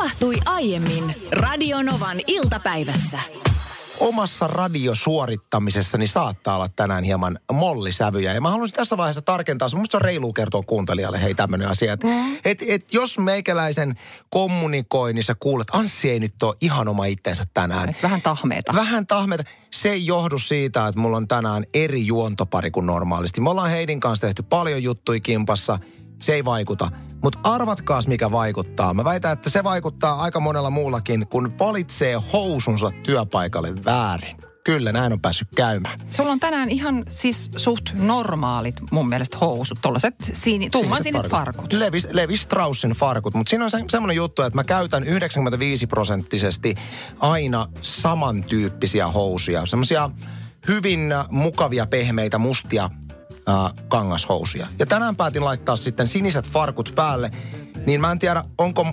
tapahtui aiemmin Radionovan iltapäivässä. omassa radiosuorittamisessani saattaa olla tänään hieman mollisävyjä. Ja mä haluaisin tässä vaiheessa tarkentaa, musta se on reilu kertoa kuuntelijalle, hei tämmöinen asia, että mm. et, et jos meikäläisen kommunikoinnissa kuulet, Anssi ei nyt ole ihan oma itsensä tänään. Et vähän tahmeeta. Vähän tahmeita. Se ei johdu siitä, että mulla on tänään eri juontopari kuin normaalisti. Me ollaan Heidin kanssa tehty paljon juttuja kimpassa. Se ei vaikuta. Mutta arvatkaas, mikä vaikuttaa. Mä väitän, että se vaikuttaa aika monella muullakin, kun valitsee housunsa työpaikalle väärin. Kyllä, näin on päässyt käymään. Sulla on tänään ihan siis suht normaalit mun mielestä housut. Tuollaiset siini, tumman sinit farkut. Levi, Levi Straussin farkut. Mutta siinä on se, semmoinen juttu, että mä käytän 95 prosenttisesti aina samantyyppisiä housuja. Semmoisia hyvin mukavia, pehmeitä, mustia äh, kangashousuja. Ja tänään päätin laittaa sitten siniset farkut päälle. Niin mä en tiedä, onko,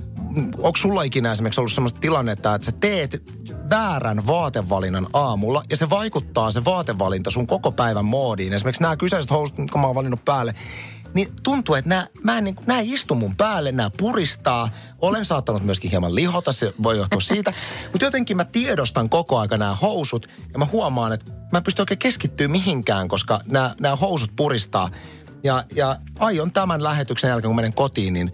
onko sulla ikinä esimerkiksi ollut sellaista tilannetta, että sä teet väärän vaatevalinnan aamulla ja se vaikuttaa se vaatevalinta sun koko päivän moodiin. Esimerkiksi nämä kyseiset housut, mitkä mä oon valinnut päälle, niin tuntuu, että nämä, mä en, niin, nämä istu mun päälle, nämä puristaa. Olen saattanut myöskin hieman lihota, se voi johtua siitä. Mutta jotenkin mä tiedostan koko aika nämä housut ja mä huomaan, että mä en pysty oikein keskittyä mihinkään, koska nämä, nämä housut puristaa. Ja, ja aion tämän lähetyksen jälkeen, kun menen kotiin, niin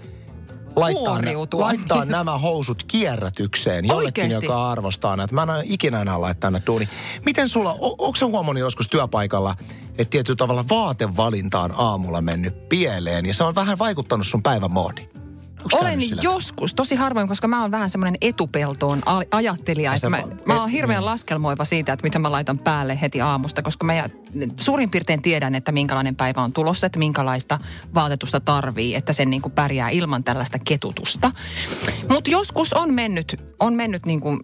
laittaa, laittaa nämä housut kierrätykseen jollekin, Oikeesti? joka arvostaa näitä. Mä en ikinä enää laittaa näitä duuni. Miten sulla, o, onko se huomannut joskus työpaikalla, että tietyllä tavalla vaatevalinta on aamulla mennyt pieleen ja se on vähän vaikuttanut sun päivän moodiin? Olen joskus, tosi harvoin, koska mä oon vähän semmoinen etupeltoon ajattelija. Että mä, mä oon hirveän niin. laskelmoiva siitä, että mitä mä laitan päälle heti aamusta, koska mä suurin piirtein tiedän, että minkälainen päivä on tulossa, että minkälaista vaatetusta tarvii, että sen niin kuin pärjää ilman tällaista ketutusta. Mutta joskus on mennyt, on mennyt niin kuin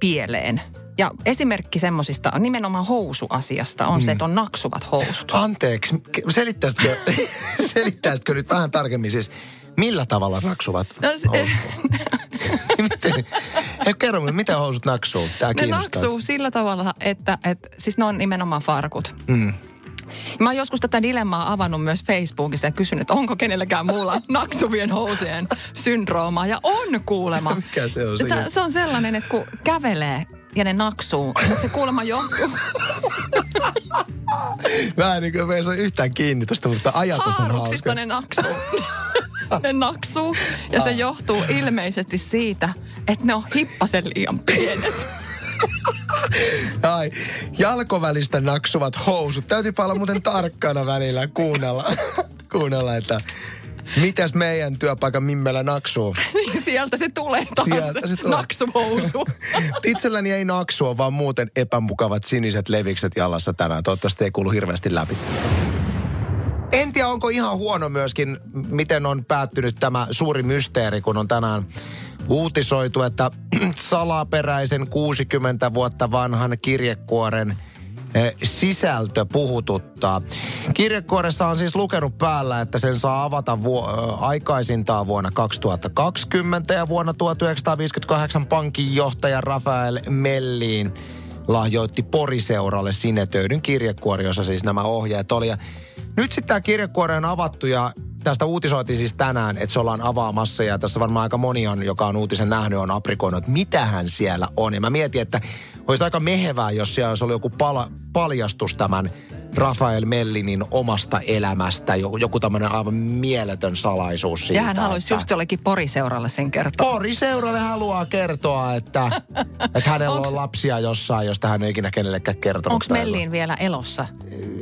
pieleen. Ja esimerkki semmoisista on nimenomaan housuasiasta on mm. se, että on naksuvat housut. Anteeksi, selittäisitkö, selittäisitkö nyt vähän tarkemmin siis, Millä tavalla naksuvat no, se, miten, Hei, kerro me, miten housut naksuu? Tää ne naksuu sillä tavalla, että, että siis ne on nimenomaan farkut. Mm. Mä oon joskus tätä dilemmaa avannut myös Facebookissa ja kysynyt, että onko kenelläkään muulla naksuvien housujen syndrooma. Ja on kuulema. Mikä se on? Se, se on sellainen, että kun kävelee ja ne naksuu, mutta se kuulemma johtuu. Mä en niin kuin, ei yhtään kiinni tuosta, mutta ajatus on hauska. ne naksuu. ne naksuu ja se johtuu ilmeisesti siitä, että ne on hippasen liian pienet. Ai, jalkovälistä naksuvat housut. Täytyy olla muuten tarkkana välillä kuunnella, kuunnella että Mitäs meidän työpaikan mimmellä naksuu? Sieltä se tulee taas, Sieltä se tulee. naksuhousu. Itselläni ei naksua, vaan muuten epämukavat siniset levikset jalassa tänään. Toivottavasti ei kuulu hirveästi läpi. En tiedä, onko ihan huono myöskin, miten on päättynyt tämä suuri mysteeri, kun on tänään uutisoitu, että salaperäisen 60 vuotta vanhan kirjekuoren sisältö puhututtaa. Kirjekuoressa on siis lukenut päällä, että sen saa avata vu- aikaisintaan vuonna 2020 ja vuonna 1958 pankinjohtaja Rafael Melliin lahjoitti Poriseuralle sinetöidyn kirjekuori, jossa siis nämä ohjeet oli. Ja nyt sitten tämä kirjekuori on avattu ja tästä uutisoitiin siis tänään, että se ollaan avaamassa ja tässä varmaan aika moni on, joka on uutisen nähnyt, on aprikoinut, että mitähän siellä on. Ja mä mietin, että olisi aika mehevää, jos siellä olisi ollut joku pala, paljastus tämän Rafael Mellinin omasta elämästä, joku, joku tämmöinen aivan mieletön salaisuus siitä. Ja hän haluaisi että... just jollekin Poriseuralle sen kertoa. Poriseuralle haluaa kertoa, että, että hänellä Onks... on lapsia jossain, josta hän ei ikinä kenellekään kertonut. Onko Mellin vielä elossa?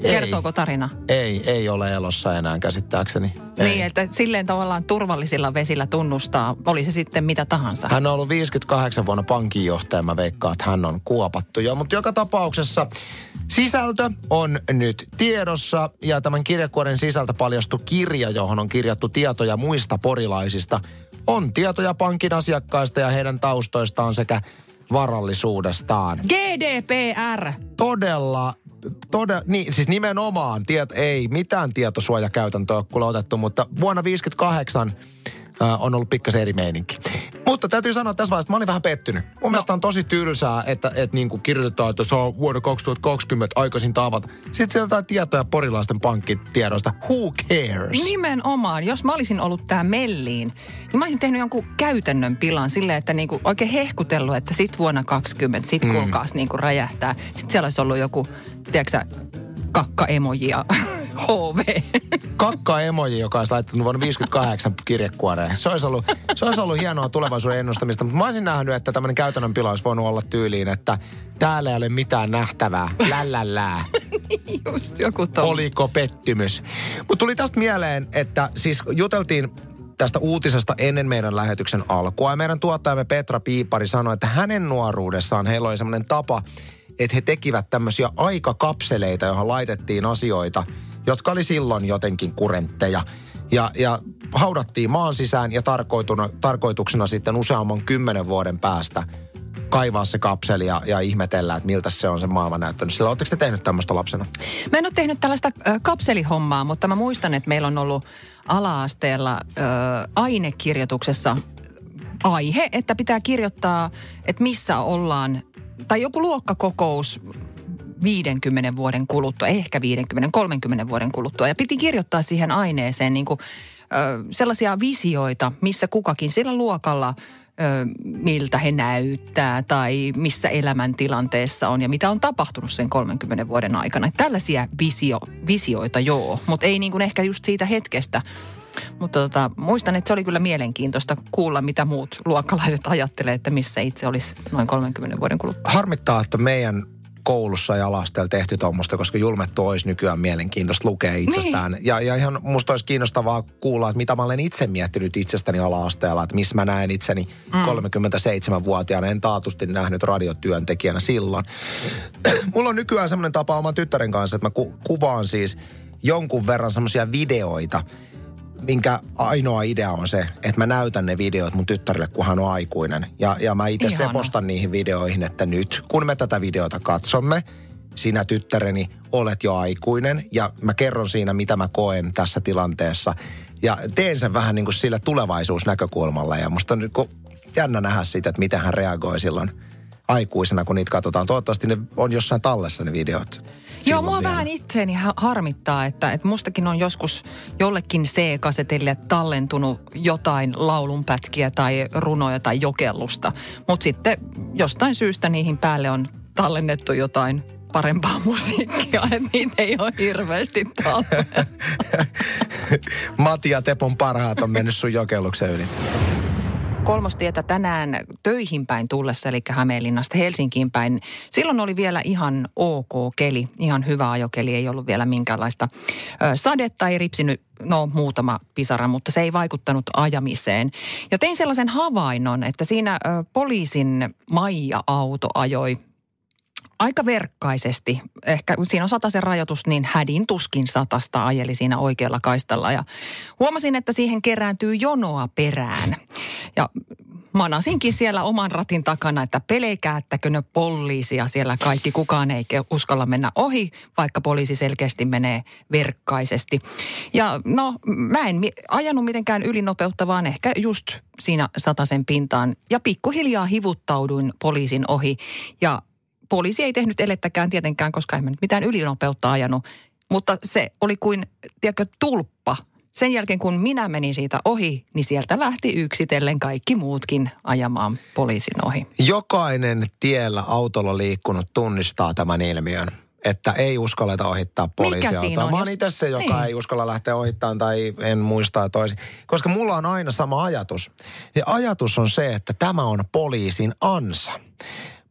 Kertooko tarina? Ei, ei ole elossa enää käsittääkseni. Ei. Niin, että silleen tavallaan turvallisilla vesillä tunnustaa, oli se sitten mitä tahansa. Hän on ollut 58 vuonna pankinjohtaja, mä veikkaan, että hän on kuopattu jo. Mutta joka tapauksessa sisältö on nyt tiedossa ja tämän kirjakuoren sisältä paljastui kirja, johon on kirjattu tietoja muista porilaisista. On tietoja pankin asiakkaista ja heidän taustoistaan sekä varallisuudestaan. GDPR. Todella todella, niin, siis nimenomaan, tiet, ei mitään tietosuojakäytäntöä ole otettu, mutta vuonna 58 äh, on ollut pikkasen eri meininki. Mutta täytyy sanoa tässä vaiheessa, että mä olin vähän pettynyt. Mun no. mielestä on tosi tylsää, että, että niin kuin kirjoitetaan, että se on vuonna 2020 aikaisin tavata. Sitten sieltä jotain tietoja porilaisten pankkitiedoista. Who cares? Nimenomaan. Jos mä olisin ollut tää melliin, niin mä olisin tehnyt jonkun käytännön pilan silleen, että niinku oikein hehkutellut, että sit vuonna 20, sit mm. kuulkaas niinku räjähtää. Sitten siellä olisi ollut joku, tiedätkö kakka-emoji ja HV. Kakka-emoji, joka olisi laittanut vuonna 58 kirjekuoreen. Se olisi ollut, se olisi ollut hienoa tulevaisuuden ennustamista, mutta mä olisin nähnyt, että tämmöinen käytännön pila olisi voinut olla tyyliin, että täällä ei ole mitään nähtävää. Lällällää. Just joku ton. Oliko pettymys? Mutta tuli tästä mieleen, että siis juteltiin tästä uutisesta ennen meidän lähetyksen alkua. Ja meidän tuottajamme Petra Piipari sanoi, että hänen nuoruudessaan heillä oli semmoinen tapa, että he tekivät tämmöisiä aikakapseleita, johon laitettiin asioita, jotka oli silloin jotenkin kurentteja. Ja, ja haudattiin maan sisään ja tarkoituksena sitten useamman kymmenen vuoden päästä kaivaa se kapseli ja, ja ihmetellä, että miltä se on se maailma näyttänyt. Sillä oletteko te tehnyt tämmöistä lapsena? Mä en ole tehnyt tällaista äh, kapselihommaa, mutta mä muistan, että meillä on ollut ala-asteella äh, ainekirjoituksessa aihe, että pitää kirjoittaa, että missä ollaan tai joku luokkakokous 50 vuoden kuluttua, ehkä 50, 30 vuoden kuluttua. Ja piti kirjoittaa siihen aineeseen niin kuin, ö, sellaisia visioita, missä kukakin sillä luokalla miltä he näyttää tai missä elämäntilanteessa on ja mitä on tapahtunut sen 30 vuoden aikana. Tällaisia visio, visioita joo, mutta ei niin kuin ehkä just siitä hetkestä, mutta tota, muistan, että se oli kyllä mielenkiintoista kuulla, mitä muut luokkalaiset ajattelee, että missä itse olisi noin 30 vuoden kuluttua. Harmittaa, että meidän koulussa ja alasteella tehty tuommoista, koska julmettu olisi nykyään mielenkiintoista lukea itsestään. Niin. Ja, ja ihan musta olisi kiinnostavaa kuulla, että mitä mä olen itse miettinyt itsestäni ala-asteella, että missä mä näen itseni mm. 37-vuotiaana. En taatusti nähnyt radiotyöntekijänä silloin. Mulla on nykyään semmoinen tapa oman tyttären kanssa, että mä ku- kuvaan siis jonkun verran semmoisia videoita – minkä ainoa idea on se, että mä näytän ne videot mun tyttärille, kun hän on aikuinen. Ja, ja mä itse sepostan niihin videoihin, että nyt kun me tätä videota katsomme, sinä tyttäreni olet jo aikuinen ja mä kerron siinä, mitä mä koen tässä tilanteessa. Ja teen sen vähän niin kuin sillä tulevaisuusnäkökulmalla ja musta on nyt jännä nähdä sitä, että miten hän reagoi silloin aikuisena, kun niitä katsotaan. Toivottavasti ne on jossain tallessa ne videot. Joo, mua vielä. vähän itseeni harmittaa, että, että mustakin on joskus jollekin C-kasetille tallentunut jotain laulunpätkiä tai runoja tai jokellusta. Mutta sitten jostain syystä niihin päälle on tallennettu jotain parempaa musiikkia, että niitä ei ole hirveästi Mati ja Tepon parhaat on mennyt sun jokelluksen yli kolmostietä tänään töihin päin tullessa, eli Hämeenlinnasta Helsinkiin päin. Silloin oli vielä ihan ok keli, ihan hyvä ajokeli, ei ollut vielä minkäänlaista sadetta, ei ripsinyt no muutama pisara, mutta se ei vaikuttanut ajamiseen. Ja tein sellaisen havainnon, että siinä poliisin Maija-auto ajoi aika verkkaisesti. Ehkä siinä on sataisen rajoitus, niin hädin tuskin satasta ajeli siinä oikealla kaistalla. Ja huomasin, että siihen kerääntyy jonoa perään. Ja manasinkin siellä oman ratin takana, että pelekäättäkö ne poliisia siellä kaikki. Kukaan ei uskalla mennä ohi, vaikka poliisi selkeästi menee verkkaisesti. Ja no, mä en ajanut mitenkään ylinopeutta, vaan ehkä just siinä sataisen pintaan. Ja pikkuhiljaa hivuttauduin poliisin ohi. Ja poliisi ei tehnyt elettäkään tietenkään, koska emme nyt mitään ylinopeutta ajanut. Mutta se oli kuin, tiedätkö, tulppa. Sen jälkeen kun minä menin siitä ohi, niin sieltä lähti yksitellen kaikki muutkin ajamaan poliisin ohi. Jokainen tiellä autolla liikkunut tunnistaa tämän ilmiön että ei uskalleta ohittaa poliisiautoa. Mä oon itse se, joka niin. ei uskalla lähteä ohittamaan tai en muista toisin. Koska mulla on aina sama ajatus. Ja ajatus on se, että tämä on poliisin ansa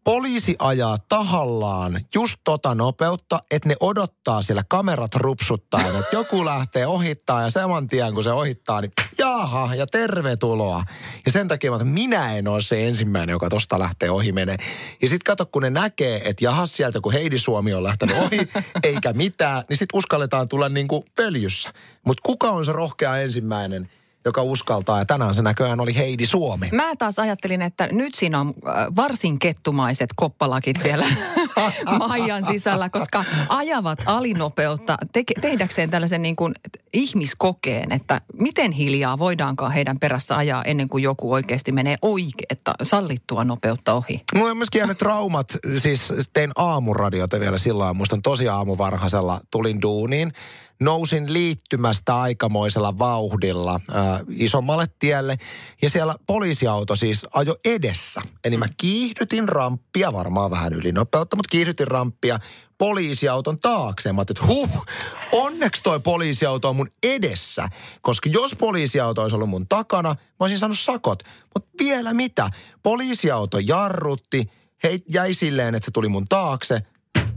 poliisi ajaa tahallaan just tota nopeutta, että ne odottaa siellä kamerat rupsuttaa, että joku lähtee ohittaa ja saman tien kun se ohittaa, niin jaha ja tervetuloa. Ja sen takia että minä en ole se ensimmäinen, joka tosta lähtee ohi menee. Ja sitten kato, kun ne näkee, että jaha sieltä kun Heidi Suomi on lähtenyt ohi, eikä mitään, niin sitten uskalletaan tulla niin kuin pöljyssä. Mutta kuka on se rohkea ensimmäinen – joka uskaltaa. Ja tänään se näköjään oli Heidi Suomi. Mä taas ajattelin, että nyt siinä on äh, varsin kettumaiset koppalakit siellä Maijan sisällä, koska ajavat alinopeutta te- tehdäkseen tällaisen niin kuin ihmiskokeen, että miten hiljaa voidaankaan heidän perässä ajaa ennen kuin joku oikeasti menee oikeetta sallittua nopeutta ohi. Mulla on myöskin jäänyt traumat, siis tein aamuradiota vielä silloin, muistan tosi aamuvarhaisella, tulin duuniin nousin liittymästä aikamoisella vauhdilla äh, isommalle tielle. Ja siellä poliisiauto siis ajo edessä. Eli mä kiihdytin ramppia, varmaan vähän ylinopeutta, mutta kiihdytin ramppia poliisiauton taakse. Mä että huh, onneksi toi poliisiauto on mun edessä. Koska jos poliisiauto olisi ollut mun takana, mä olisin saanut sakot. Mutta vielä mitä? Poliisiauto jarrutti, hei, jäi silleen, että se tuli mun taakse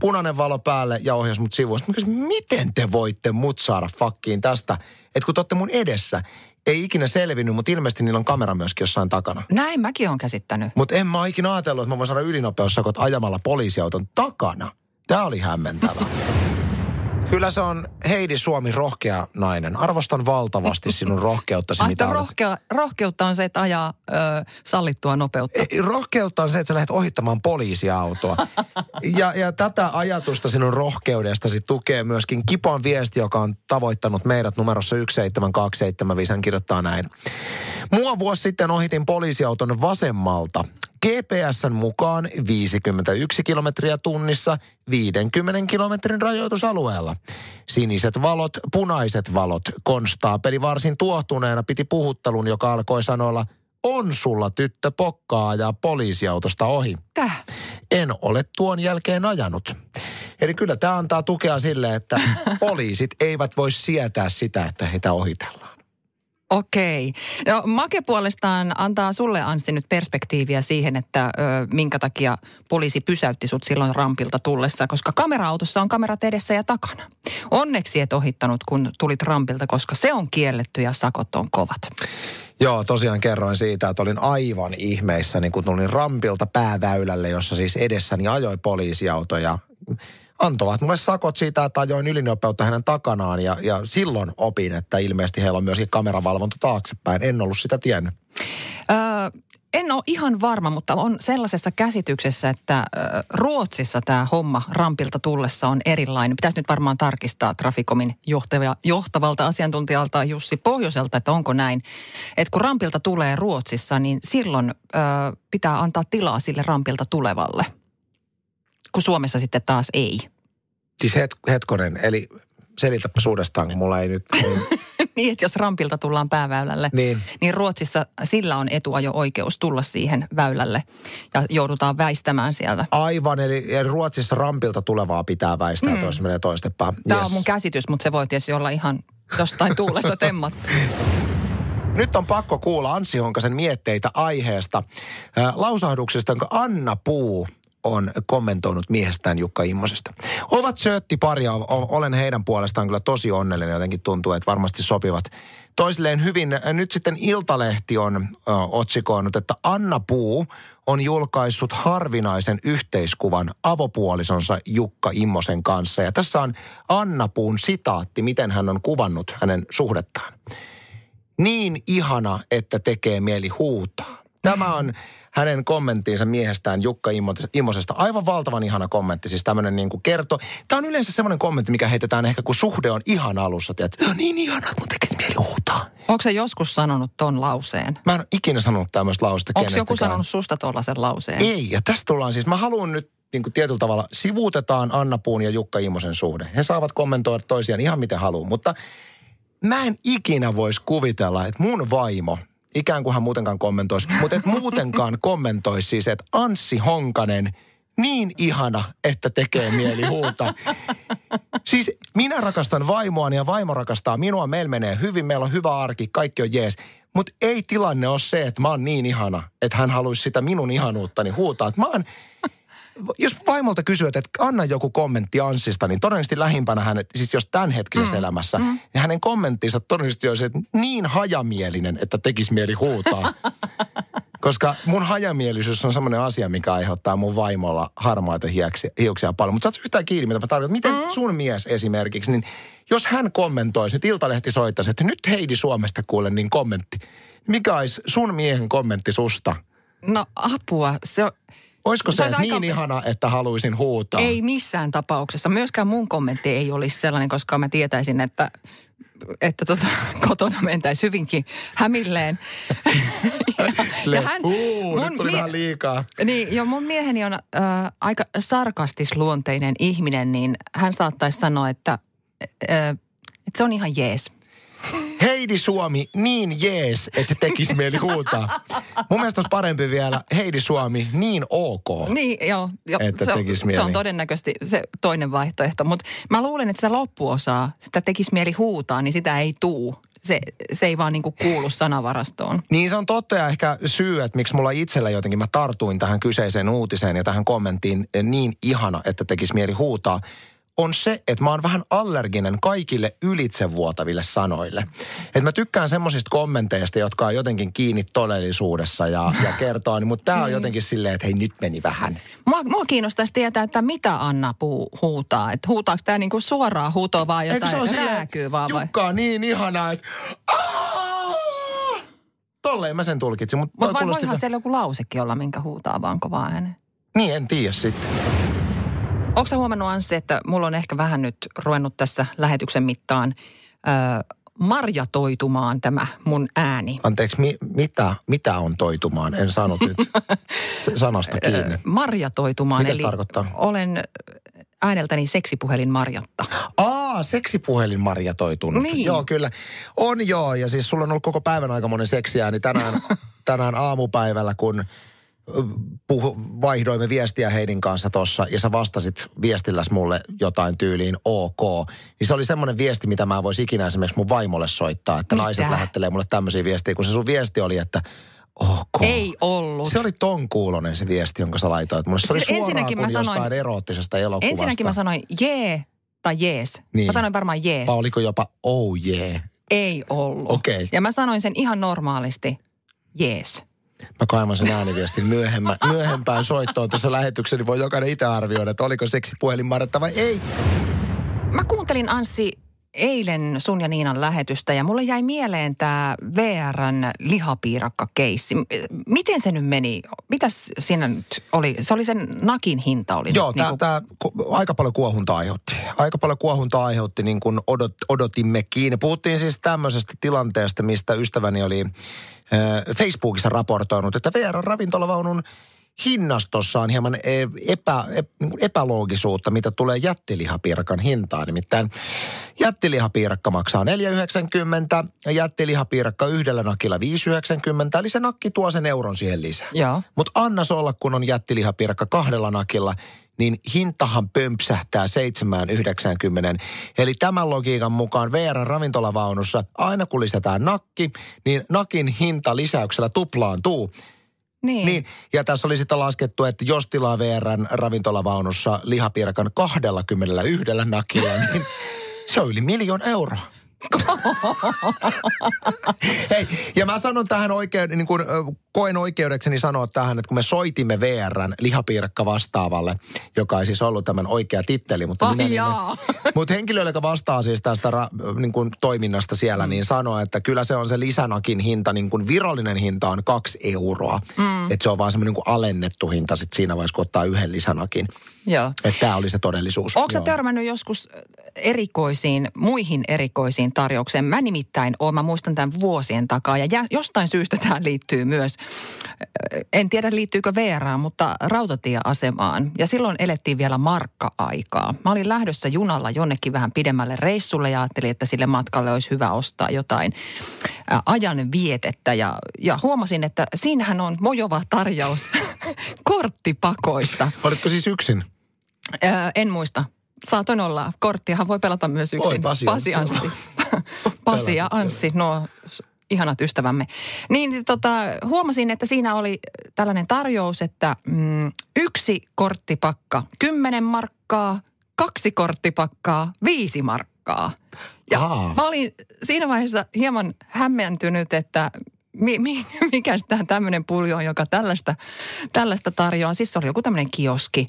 punainen valo päälle ja ohjasi mut sivuun. Sitten kysyin, miten te voitte mut saada fakkiin tästä, että kun te olette mun edessä, ei ikinä selvinnyt, mutta ilmeisesti niillä on kamera myöskin jossain takana. Näin mäkin olen käsittänyt. Mutta en mä ikinä ajatellut, että mä voin saada ylinopeussakot ajamalla poliisiauton takana. Tämä oli hämmentävä. Kyllä se on Heidi Suomi rohkea nainen. Arvostan valtavasti sinun rohkeuttasi. Ai, mitä rohkea, rohkeutta on se, että ajaa ö, sallittua nopeutta. Ei, rohkeutta on se, että sä lähdet ohittamaan poliisiautoa. ja, ja tätä ajatusta sinun rohkeudestasi tukee myöskin Kipon viesti, joka on tavoittanut meidät numerossa 17275. Hän kirjoittaa näin. Mua vuosi sitten ohitin poliisiauton vasemmalta. GPSn mukaan 51 kilometriä tunnissa 50 kilometrin rajoitusalueella. Siniset valot, punaiset valot. Konstaapeli varsin tuohtuneena piti puhuttelun, joka alkoi sanoilla on sulla tyttö pokkaa ja poliisiautosta ohi. Täh? En ole tuon jälkeen ajanut. Eli kyllä tämä antaa tukea sille, että poliisit eivät voi sietää sitä, että heitä ohitellaan. Okei. No Make puolestaan antaa sulle Anssi nyt perspektiiviä siihen, että ö, minkä takia poliisi pysäytti sut silloin rampilta tullessa, koska kamera-autossa on kamerat edessä ja takana. Onneksi et ohittanut, kun tulit rampilta, koska se on kielletty ja sakot on kovat. Joo, tosiaan kerroin siitä, että olin aivan ihmeissäni, kun tulin rampilta pääväylälle, jossa siis edessäni ajoi poliisiauto ja antoivat mulle sakot siitä, että ajoin ylinopeutta hänen takanaan ja, ja silloin opin, että ilmeisesti heillä on myöskin kameravalvonta taaksepäin. En ollut sitä tiennyt. Öö, en ole ihan varma, mutta on sellaisessa käsityksessä, että Ruotsissa tämä homma rampilta tullessa on erilainen. Pitäisi nyt varmaan tarkistaa Trafikomin johtava, johtavalta asiantuntijalta Jussi Pohjoiselta, että onko näin. Että kun rampilta tulee Ruotsissa, niin silloin ö, pitää antaa tilaa sille rampilta tulevalle – kun Suomessa sitten taas ei. Siis het, hetkonen, eli selitäpä uudestaan, kun mulla ei nyt... Niin, niin että jos rampilta tullaan pääväylälle, niin. niin Ruotsissa sillä on etuajo-oikeus tulla siihen väylälle ja joudutaan väistämään sieltä. Aivan, eli Ruotsissa rampilta tulevaa pitää väistää, mm. toista menee toistepäin. Tämä yes. on mun käsitys, mutta se voi tietysti olla ihan jostain tuulesta temmattu. Nyt on pakko kuulla Anssi Honkasen mietteitä aiheesta. Äh, lausahduksesta, jonka Anna Puu on kommentoinut miehestään Jukka Immosesta. Ovat söötti paria, olen heidän puolestaan kyllä tosi onnellinen, jotenkin tuntuu, että varmasti sopivat toisilleen hyvin. Nyt sitten Iltalehti on otsikoinut, että Anna Puu on julkaissut harvinaisen yhteiskuvan avopuolisonsa Jukka Immosen kanssa. Ja tässä on Anna Puun sitaatti, miten hän on kuvannut hänen suhdettaan. Niin ihana, että tekee mieli huutaa. Tämä on hänen kommenttiinsa miehestään Jukka Immosesta. Aivan valtavan ihana kommentti, siis tämmöinen niin kuin kerto. Tämä on yleensä semmoinen kommentti, mikä heitetään ehkä kun suhde on ihan alussa. Tiedät, on niin ihana, että mun tekee mieli huutaa. Onko se joskus sanonut ton lauseen? Mä en ole ikinä sanonut tämmöistä lausetta Onko joku sanonut susta tuollaisen lauseen? Ei, ja tästä tullaan siis, mä haluan nyt niin kuin tietyllä tavalla sivuutetaan Anna Puun ja Jukka Immosen suhde. He saavat kommentoida toisiaan ihan miten haluaa, mutta mä en ikinä voisi kuvitella, että mun vaimo – ikään kuin hän muutenkaan kommentoisi, mutta et muutenkaan kommentoisi siis, että Anssi Honkanen niin ihana, että tekee mieli huuta. Siis minä rakastan vaimoani ja vaimo rakastaa minua, meillä menee hyvin, meillä on hyvä arki, kaikki on jees. Mutta ei tilanne ole se, että mä oon niin ihana, että hän haluaisi sitä minun ihanuuttani huutaa. Että mä oon jos vaimolta kysyy, että anna joku kommentti Anssista, niin todennäköisesti lähimpänä hänet, siis jos tämänhetkisessä mm. elämässä, mm. niin hänen kommenttinsa todennäköisesti olisi että niin hajamielinen, että tekisi mieli huutaa. Koska mun hajamielisyys on semmoinen asia, mikä aiheuttaa mun vaimolla harmaita hiuksia, hiuksia paljon. Mutta saat yhtään kiinni, mitä mä tarkoitan. Miten mm. sun mies esimerkiksi, niin jos hän kommentoisi, nyt Iltalehti soittaisi, että nyt Heidi Suomesta kuule niin kommentti. Mikä olisi sun miehen kommentti susta? No apua, se on Olisiko se, Se olisi niin aika- ihana, että haluaisin huutaa? Ei missään tapauksessa. Myöskään mun kommentti ei olisi sellainen, koska mä tietäisin, että, että tota, kotona mentäisiin hyvinkin hämilleen. Silleen, uu, nyt tuli mie- vähän liikaa. Niin, jo mun mieheni on äh, aika sarkastisluonteinen ihminen, niin hän saattaisi sanoa, että, äh, että se on ihan jees. Heidi Suomi, niin jees, että tekisi mieli huutaa. Mun mielestä olisi parempi vielä Heidi Suomi, niin ok. Niin, joo. Jo, Että se, on, tekisi se mieli. on todennäköisesti se toinen vaihtoehto. Mutta mä luulen, että sitä loppuosaa, sitä tekisi mieli huutaa, niin sitä ei tuu. Se, se ei vaan niinku kuulu sanavarastoon. Niin se on totta ja ehkä syy, että miksi mulla itsellä jotenkin mä tartuin tähän kyseiseen uutiseen ja tähän kommenttiin niin ihana, että tekisi mieli huutaa, on se, että mä oon vähän allerginen kaikille ylitsevuotaville sanoille. Että mä tykkään semmoisista kommenteista, jotka on jotenkin kiinni todellisuudessa ja, ja kertoo, niin, mutta tää on jotenkin silleen, että hei nyt meni vähän. Mua, mua kiinnostaisi tietää, että mitä Anna puu, huutaa. Että huutaako tämä niinku suoraan huutoa vai Eikö se jotain ole silleen, vaan vai? Jukka on niin ihana, että! Tolleen mä sen tulkitsin, mutta vai voihan siellä joku lausekin olla, minkä huutaa vaan kovaa äänen? Niin, en tiedä sitten. Onko sä huomannut Anssi, että mulla on ehkä vähän nyt ruvennut tässä lähetyksen mittaan ö, marjatoitumaan tämä mun ääni. Anteeksi, mi, mitä, mitä on toitumaan? En saanut nyt sanasta kiinni. Marjatoitumaan, Mitä se eli tarkoittaa? olen ääneltäni seksipuhelin Marjatta. Aa, seksipuhelin marjatoitunut. Niin. Joo, kyllä. On joo, ja siis sulla on ollut koko päivän aika monen seksiä, niin tänään, tänään aamupäivällä, kun puhu, vaihdoimme viestiä Heidin kanssa tossa ja sä vastasit viestilläs mulle jotain tyyliin ok, niin se oli semmoinen viesti, mitä mä en voisi ikinä esimerkiksi mun vaimolle soittaa, että Mitä? naiset lähettelee mulle tämmöisiä viestiä, kun se sun viesti oli, että ok. Ei ollut. Se oli ton kuulonen se viesti, jonka sä laitoit mulle. Se oli Siis suoraan ensinnäkin kuin mä sanoin- jostain eroottisesta elokuvasta. Ensinnäkin mä sanoin jee tai jees. Niin. Mä sanoin varmaan jees. Vai oliko jopa oh yeah? Ei ollut. Okei. Ja mä sanoin sen ihan normaalisti jees. Mä kaivan sen ääniviestin myöhemmä, myöhempään soittoon tässä lähetyksessä, niin voi jokainen itse arvioida, että oliko seksi puhelinmarjatta vai ei. Mä kuuntelin Anssi eilen sun ja Niinan lähetystä ja mulle jäi mieleen tämä VRn lihapiirakka-keissi. Miten se nyt meni? Mitäs siinä nyt oli? Se oli sen nakin hinta oli Joo, nyt tämä niinku- tää, ku- aika paljon kuohuntaa aiheutti. Aika paljon kuohuntaa aiheutti niin kuin odot, odotimmekin. Puhuttiin siis tämmöisestä tilanteesta, mistä ystäväni oli äh, Facebookissa raportoinut, että VR-ravintolavaunun hinnastossa on hieman eh, epä, ep, niin epäloogisuutta, mitä tulee jättilihapiirakan hintaan. Nimittäin jättilihapiirakka maksaa 4,90 ja jättilihapiirakka yhdellä nakilla 5,90, eli se nakki tuo sen euron siihen lisää. Mutta annas olla, kun on jättilihapiirakka kahdella nakilla, niin hintahan pömpsähtää 7,90. Eli tämän logiikan mukaan VR-ravintolavaunussa aina kun lisätään nakki, niin nakin hinta lisäyksellä tuplaantuu. Niin. Niin, ja tässä oli sitten laskettu, että jos tilaa VRn ravintolavaunussa lihapiirakan 21 nakilla, niin se on yli miljoon euroa. Hei, ja mä sanon tähän oikein, niin kuin koen oikeudekseni sanoa tähän, että kun me soitimme VRn lihapiirakka vastaavalle, joka ei siis ollut tämän oikea titteli, mutta Ai minä niin- mutta henkilö, joka vastaa siis tästä ra, niin kuin toiminnasta siellä, mm. niin sanoo, että kyllä se on se lisänakin hinta, niin kuin virallinen hinta on kaksi euroa. Mm. Että se on vaan semmoinen niin alennettu hinta sit siinä vaiheessa, kun ottaa yhden lisänakin. Joo. Että tämä oli se todellisuus. Onko sä törmännyt joskus erikoisiin, muihin erikoisiin tarjoukseen? Mä nimittäin oon, mä muistan tämän vuosien takaa ja jostain syystä tähän liittyy myös, en tiedä liittyykö VRään, mutta rautatieasemaan. Ja silloin elettiin vielä markka-aikaa. Mä olin lähdössä junalla jonnekin vähän pidemmälle reissulle ja ajattelin, että sille matkalle olisi hyvä ostaa jotain ajan vietettä. Ja, ja huomasin, että siinähän on mojova tarjous korttipakoista. Olitko siis yksin? Öö, en muista. Saatoin olla. Korttiahan voi pelata myös yksin. Oi, Pasi Pasi Anssi. Anssi. Pasi ja Anssi, nuo s- ihanat ystävämme. Niin tota, huomasin, että siinä oli tällainen tarjous, että mm, yksi korttipakka 10 markkaa, kaksi korttipakkaa, viisi markkaa. Ja Aa. mä olin siinä vaiheessa hieman hämmentynyt, että mi, mi, mikä tämä tämmöinen puljo on, joka tällaista, tällaista tarjoaa. Siis se oli joku tämmöinen kioski.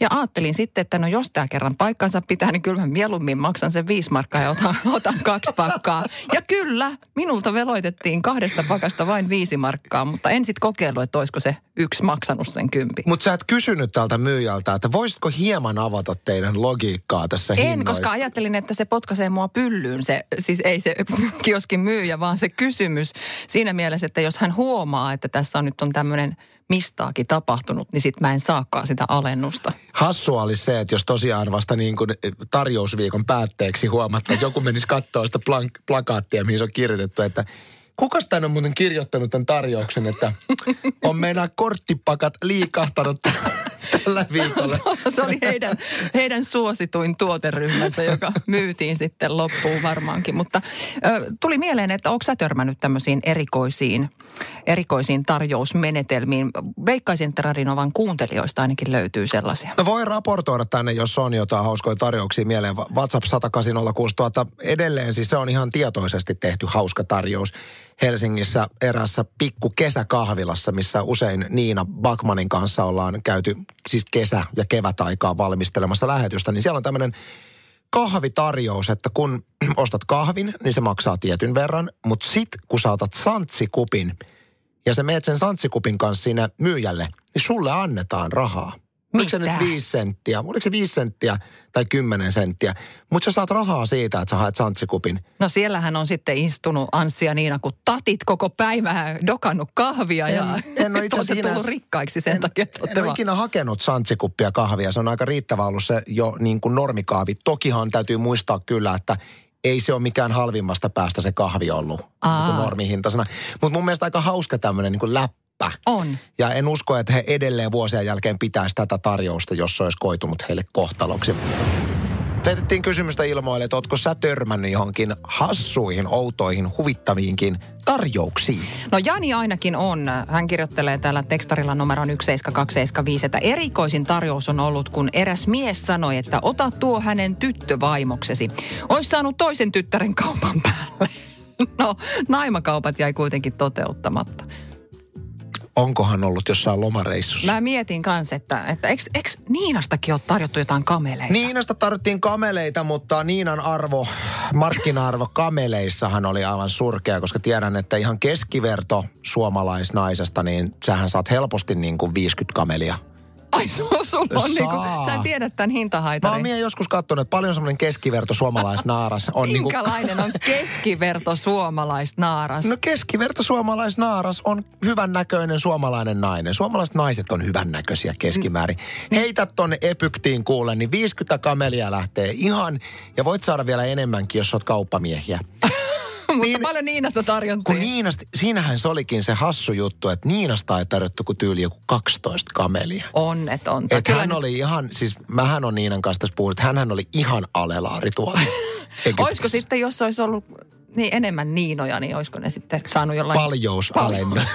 Ja ajattelin sitten, että no jos tämä kerran paikkansa pitää, niin kyllä mä mieluummin maksan sen viisi markkaa ja otan, otan kaksi pakkaa. Ja kyllä, minulta veloitettiin kahdesta pakasta vain viisi markkaa, mutta en sitten kokeillut, että olisiko se yksi maksanut sen kympi. Mutta sä et kysynyt tältä myyjältä, että voisitko hieman avata teidän logiikkaa tässä En, hinnoissa? koska ajattelin, että se potkaisee mua pyllyyn, se, siis ei se kioskin myyjä, vaan se kysymys. Siinä mielessä, että jos hän huomaa, että tässä on nyt on tämmöinen mistaakin tapahtunut, niin sitten mä en saakaan sitä alennusta. Hassua olisi se, että jos tosiaan vasta niin kuin tarjousviikon päätteeksi huomatta, että joku menisi katsoa sitä plank- plakaattia, mihin se on kirjoitettu, että Kukas tän on muuten kirjoittanut tämän tarjouksen, että on meidän korttipakat liikahtanut tällä viikolla. Se oli heidän, heidän suosituin tuoteryhmänsä, joka myytiin sitten loppuun varmaankin. Mutta ö, tuli mieleen, että onko sä törmännyt tämmöisiin erikoisiin, erikoisiin tarjousmenetelmiin? Veikkaisin, että Radinovan kuuntelijoista ainakin löytyy sellaisia. No voi raportoida tänne, jos on jotain hauskoja tarjouksia mieleen. WhatsApp 1806000 edelleen, siis se on ihan tietoisesti tehty hauska tarjous. Helsingissä erässä pikku kesäkahvilassa, missä usein Niina Bakmanin kanssa ollaan käyty siis kesä- ja kevätaikaa valmistelemassa lähetystä, niin siellä on tämmöinen kahvitarjous, että kun ostat kahvin, niin se maksaa tietyn verran, mutta sit kun sä otat santsikupin ja sä meet sen santsikupin kanssa sinne myyjälle, niin sulle annetaan rahaa. Oliko se nyt viisi senttiä? Oliko se viisi senttiä tai kymmenen senttiä? Mutta sä saat rahaa siitä, että sä haet santsikupin. No siellähän on sitten istunut Anssi ja Niina, kun tatit koko päivää dokannut kahvia ja En- en ole itse olette asiassa tullut ikinä- rikkaiksi sen en, takia, en olette ole ikinä hakenut santsikuppia kahvia. Se on aika riittävä ollut se jo niin kuin normikahvi. Tokihan täytyy muistaa kyllä, että ei se ole mikään halvimmasta päästä se kahvi ollut Aa. niin normihintaisena. Mutta mun mielestä aika hauska tämmöinen niin kuin läppä. On. Ja en usko, että he edelleen vuosien jälkeen pitäisi tätä tarjousta, jos se olisi koitunut heille kohtaloksi. Teitettiin kysymystä ilmoille, että ootko sä törmännyt johonkin hassuihin, outoihin, huvittaviinkin tarjouksiin? No Jani ainakin on. Hän kirjoittelee täällä tekstarilla numeron 17275, että erikoisin tarjous on ollut, kun eräs mies sanoi, että ota tuo hänen tyttövaimoksesi. Ois saanut toisen tyttären kaupan päälle. No, naimakaupat jäi kuitenkin toteuttamatta. Onkohan ollut jossain lomareissussa? Mä mietin kanssa, että, että eikö, eikö Niinastakin ole tarjottu jotain kameleita? Niinasta tarvittiin kameleita, mutta Niinan arvo, markkina-arvo kameleissahan oli aivan surkea, koska tiedän, että ihan keskiverto suomalaisnaisesta, niin sähän saat helposti niin kuin 50 kamelia. Ai su- sulla on niinku, sä tiedät tämän Mä oon hintahaitarin. mie joskus katsonut, että paljon semmoinen keskiverto suomalaisnaaras on niin kuin... Minkälainen on keskiverto suomalaisnaaras? No keskiverto suomalaisnaaras on hyvän näköinen suomalainen nainen. Suomalaiset naiset on hyvän näköisiä keskimäärin. Heitä tonne epyktiin kuulen, niin 50 kamelia lähtee ihan, ja voit saada vielä enemmänkin, jos oot kauppamiehiä. Mutta niin- paljon Niinasta tarjontiin. Kun Niinasta, siinähän se olikin se hassu juttu, että Niinasta ei tarjottu kuin tyyli joku 12 kamelia. On, että on. Kyllä hän nyt- oli ihan, siis mähän on Niinan kanssa tässä puhunut, että hän oli ihan alelaari tuolla. Olisiko sitten, jos olisi ollut niin enemmän Niinoja, niin olisiko ne sitten saanut jollain... paljousalennus.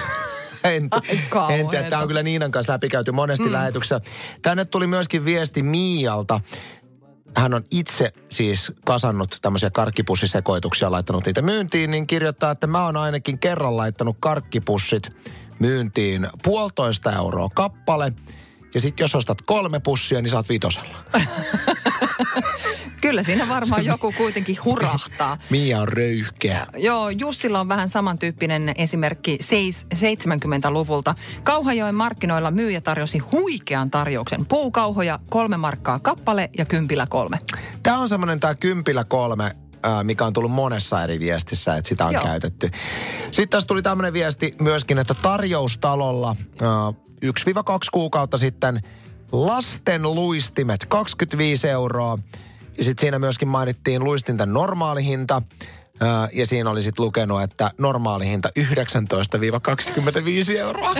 En, Ai en tiedä, tämä on kyllä Niinan kanssa läpikäyty monesti mm. lähetyksessä. Tänne tuli myöskin viesti Miialta. Hän on itse siis kasannut tämmöisiä karkkipussisekoituksia, laittanut niitä myyntiin, niin kirjoittaa, että mä oon ainakin kerran laittanut karkkipussit myyntiin puolitoista euroa kappale. Ja sitten jos ostat kolme pussia, niin saat vitosella. Kyllä siinä varmaan joku kuitenkin hurahtaa. Mia on röyhkeä. Joo, Jussilla on vähän samantyyppinen esimerkki seis- 70-luvulta. Kauhajoen markkinoilla myyjä tarjosi huikean tarjouksen. Puukauhoja kolme markkaa kappale ja kympillä kolme. Tämä on semmoinen tämä kympillä kolme, mikä on tullut monessa eri viestissä, että sitä on Joo. Käytetty. Sitten tässä tuli tämmöinen viesti myöskin, että tarjoustalolla ää, 1-2 kuukautta sitten lasten luistimet 25 euroa. Ja sitten siinä myöskin mainittiin luistinten normaali hinta. Ja siinä oli sitten lukenut, että normaali hinta 19-25 euroa.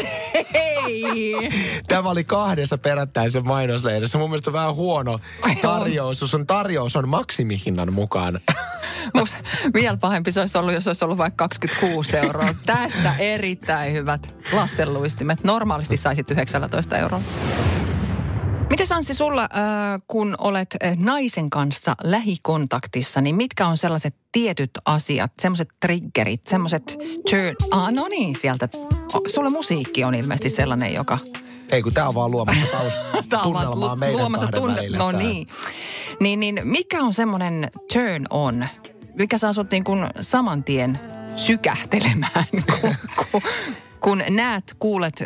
Hei! Tämä oli kahdessa perättäisen mainoslehdessä. Mun mielestä vähän huono tarjous. On tarjous on maksimihinnan mukaan. Musta vielä pahempi se olisi ollut, jos olisi ollut vaikka 26 euroa. Tästä erittäin hyvät lastenluistimet. Normaalisti saisit 19 euroa. Miten Sanssi sulla, äh, kun olet äh, naisen kanssa lähikontaktissa, niin mitkä on sellaiset tietyt asiat, semmoiset triggerit, semmoiset turn... Ah, no niin, sieltä. Sulla musiikki on ilmeisesti sellainen, joka Ei kun tää on vaan luomassa taus, Tää on vaan lu- meidän luomassa tunne-. No tää. niin. niin. Niin mikä on semmoinen turn on, mikä saa sut niin kuin saman tien sykähtelemään, kun, kun, kun näet, kuulet ö,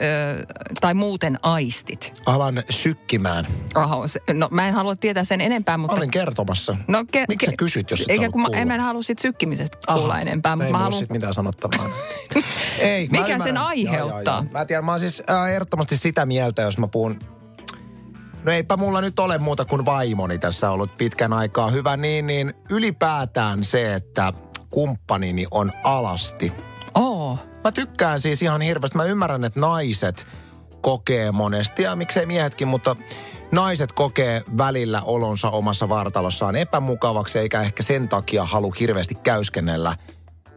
tai muuten aistit? Alan sykkimään. Oho, se, no mä en halua tietää sen enempää, mutta... Olin kertomassa. No, ke- Miksi sä kysyt, jos et Eikä kun mä, en mä halua siitä sykkimisestä kuulla Aha, enempää, mutta ei mä haluan... sit mitään sanottavaa. ei, mä Mikä ymmärrän. sen Joo, aiheuttaa? joo, joo. Mä tiedän, mä oon siis äh, ehdottomasti sitä mieltä, jos mä puhun... No eipä mulla nyt ole muuta kuin vaimoni tässä ollut pitkän aikaa. Hyvä niin, niin ylipäätään se, että kumppanini on alasti. Oo, Mä tykkään siis ihan hirveästi. Mä ymmärrän, että naiset kokee monesti, ja miksei miehetkin, mutta naiset kokee välillä olonsa omassa vartalossaan epämukavaksi, eikä ehkä sen takia halua hirveästi käyskennellä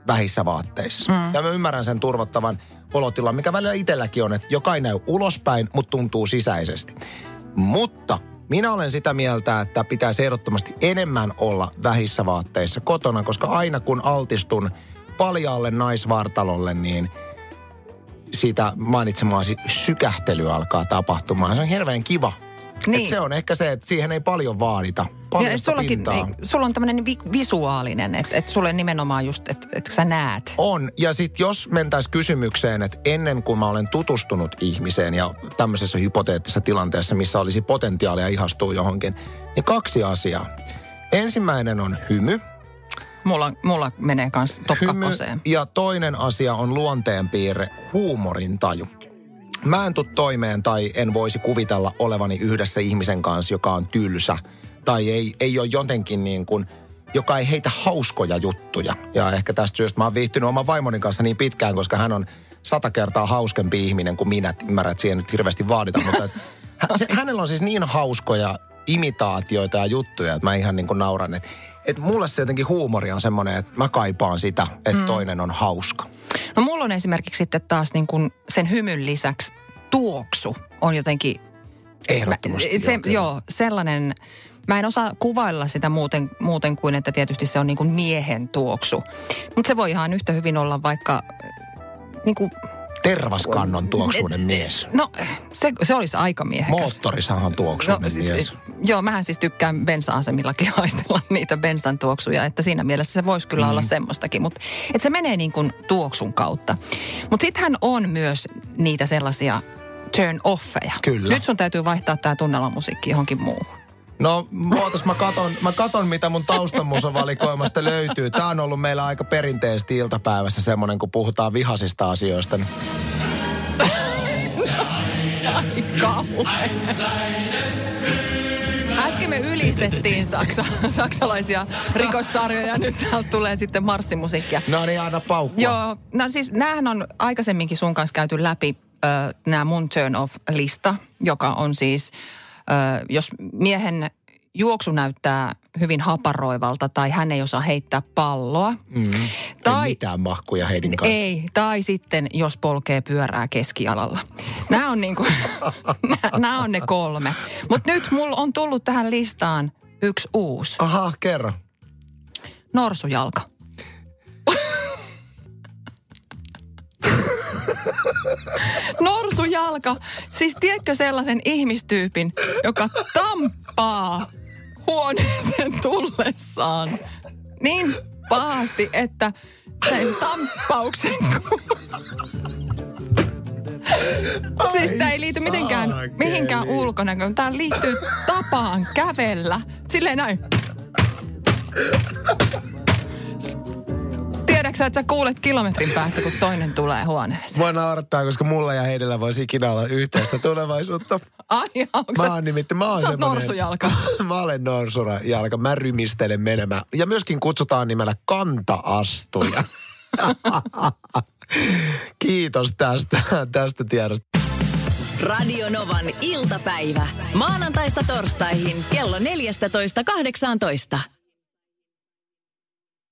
vähissä vaatteissa. Mm. Ja mä ymmärrän sen turvattavan olotilan, mikä välillä itselläkin on, että joka ei näy ulospäin, mutta tuntuu sisäisesti. Mutta minä olen sitä mieltä, että pitäisi ehdottomasti enemmän olla vähissä vaatteissa kotona, koska aina kun altistun paljaalle naisvartalolle, niin siitä mainitsemaasi sykähtely alkaa tapahtumaan. Se on hirveän kiva. Niin. Et se on ehkä se, että siihen ei paljon vaadita. Paljon ja sullakin, ei, sulla on tämmöinen vi- visuaalinen, että et sulle nimenomaan just, että et sä näet. On. Ja sitten jos mentäisiin kysymykseen, että ennen kuin mä olen tutustunut ihmiseen ja tämmöisessä hypoteettisessa tilanteessa, missä olisi potentiaalia ihastua johonkin, niin kaksi asiaa. Ensimmäinen on hymy. Mulla, mulla menee kans top hymy kakkoseen. ja toinen asia on luonteenpiirre, huumorintaju. Mä en tuu toimeen tai en voisi kuvitella olevani yhdessä ihmisen kanssa, joka on tylsä. Tai ei, ei ole jotenkin niin kuin, joka ei heitä hauskoja juttuja. Ja ehkä tästä syystä mä oon viihtynyt oman vaimoni kanssa niin pitkään, koska hän on sata kertaa hauskempi ihminen kuin minä. Ymmärrän, että siihen nyt hirveästi vaadita, mutta et, hä, se, hänellä on siis niin hauskoja imitaatioita ja juttuja, että mä ihan niin kuin nauran. Että et mulle se jotenkin huumori on semmoinen, että mä kaipaan sitä, että toinen on hauska. No mulla on esimerkiksi sitten taas niin kuin sen hymyn lisäksi tuoksu on jotenkin... Ehdottomasti. Mä, se, joo, joo, sellainen... Mä en osaa kuvailla sitä muuten, muuten kuin, että tietysti se on niin kuin miehen tuoksu. Mutta se voi ihan yhtä hyvin olla vaikka... Niin kuin, Tervaskannon tuoksuinen mies. no, se, se olisi aika miehekäs. Moottorisahan tuoksuinen siis, mies. Joo, mähän siis tykkään bensa-asemillakin haistella niitä bensan tuoksuja, että siinä mielessä se voisi kyllä mm. olla semmoistakin, mutta että se menee niin kuin tuoksun kautta. Mutta sittenhän on myös niitä sellaisia turn offeja. Kyllä. Nyt sun täytyy vaihtaa tämä tunnelmamusiikki johonkin muuhun. No, muutos mä katon, mä katon, mitä mun taustamusavalikoimasta löytyy. Tää on ollut meillä aika perinteisesti iltapäivässä semmonen, kun puhutaan vihasista asioista. niin. Äsken me ylistettiin saksa, saksalaisia rikossarjoja, nyt täältä tulee sitten marssimusiikkia. No niin, aina paukkua. Joo, no siis näähän on aikaisemminkin sun kanssa käyty läpi äh, nämä mun turn off-lista, joka on siis, äh, jos miehen juoksu näyttää hyvin haparoivalta tai hän ei osaa heittää palloa. Mm. Tai... Tai, mitään mahkuja heidän kanssa. ei, tai sitten jos polkee pyörää keskialalla. Nämä on, niinku, nämä on ne kolme. Mutta nyt mulla on tullut tähän listaan yksi uusi. Aha, kerro. Norsujalka. Norsujalka. Siis tiedätkö sellaisen ihmistyypin, joka tampaa huoneeseen tullessaan niin pahasti, että sen tamppauksen Siis tämä ei liity mitenkään saakeli. mihinkään ulkonäköön. Tämä liittyy tapaan kävellä. Silleen näin. Tiedätkö sä, että sä kuulet kilometrin päästä, kun toinen tulee huoneeseen? Voi naurattaa, koska mulla ja heidellä voisi ikinä olla yhteistä tulevaisuutta. Ai, onko Mä oon nimittäin, mä oon Sä norsujalka. mä olen norsujalka, mä rymistelen menemään. Ja myöskin kutsutaan nimellä kanta-astuja. Kiitos tästä, tästä tiedosta. Radio Novan iltapäivä. Maanantaista torstaihin kello 14.18.